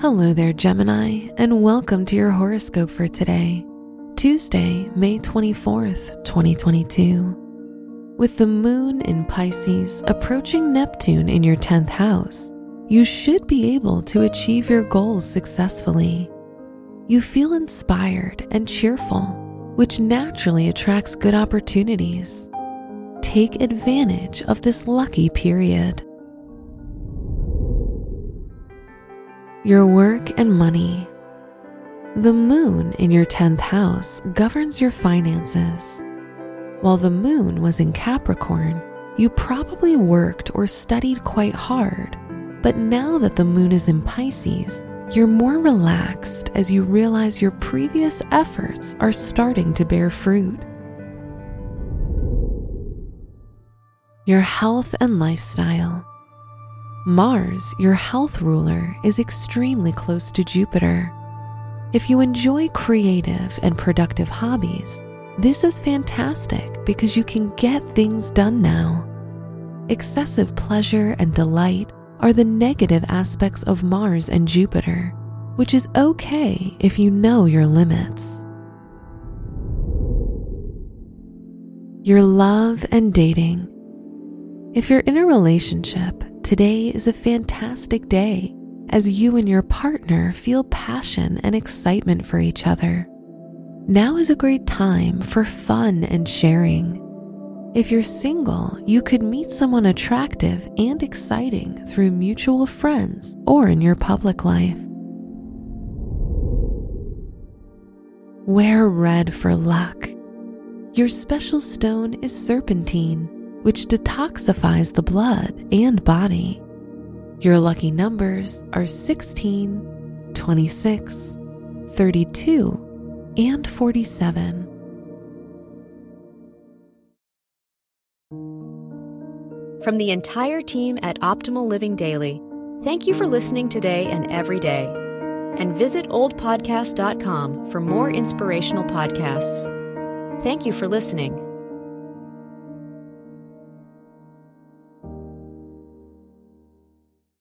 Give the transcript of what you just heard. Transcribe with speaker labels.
Speaker 1: Hello there, Gemini, and welcome to your horoscope for today, Tuesday, May 24th, 2022. With the moon in Pisces approaching Neptune in your 10th house, you should be able to achieve your goals successfully. You feel inspired and cheerful, which naturally attracts good opportunities. Take advantage of this lucky period. Your work and money. The moon in your 10th house governs your finances. While the moon was in Capricorn, you probably worked or studied quite hard. But now that the moon is in Pisces, you're more relaxed as you realize your previous efforts are starting to bear fruit. Your health and lifestyle. Mars, your health ruler, is extremely close to Jupiter. If you enjoy creative and productive hobbies, this is fantastic because you can get things done now. Excessive pleasure and delight are the negative aspects of Mars and Jupiter, which is okay if you know your limits. Your love and dating. If you're in a relationship, Today is a fantastic day as you and your partner feel passion and excitement for each other. Now is a great time for fun and sharing. If you're single, you could meet someone attractive and exciting through mutual friends or in your public life. Wear red for luck. Your special stone is serpentine which detoxifies the blood and body. Your lucky numbers are 16, 26, 32, and 47.
Speaker 2: From the entire team at Optimal Living Daily, thank you for listening today and every day. And visit oldpodcast.com for more inspirational podcasts. Thank you for listening.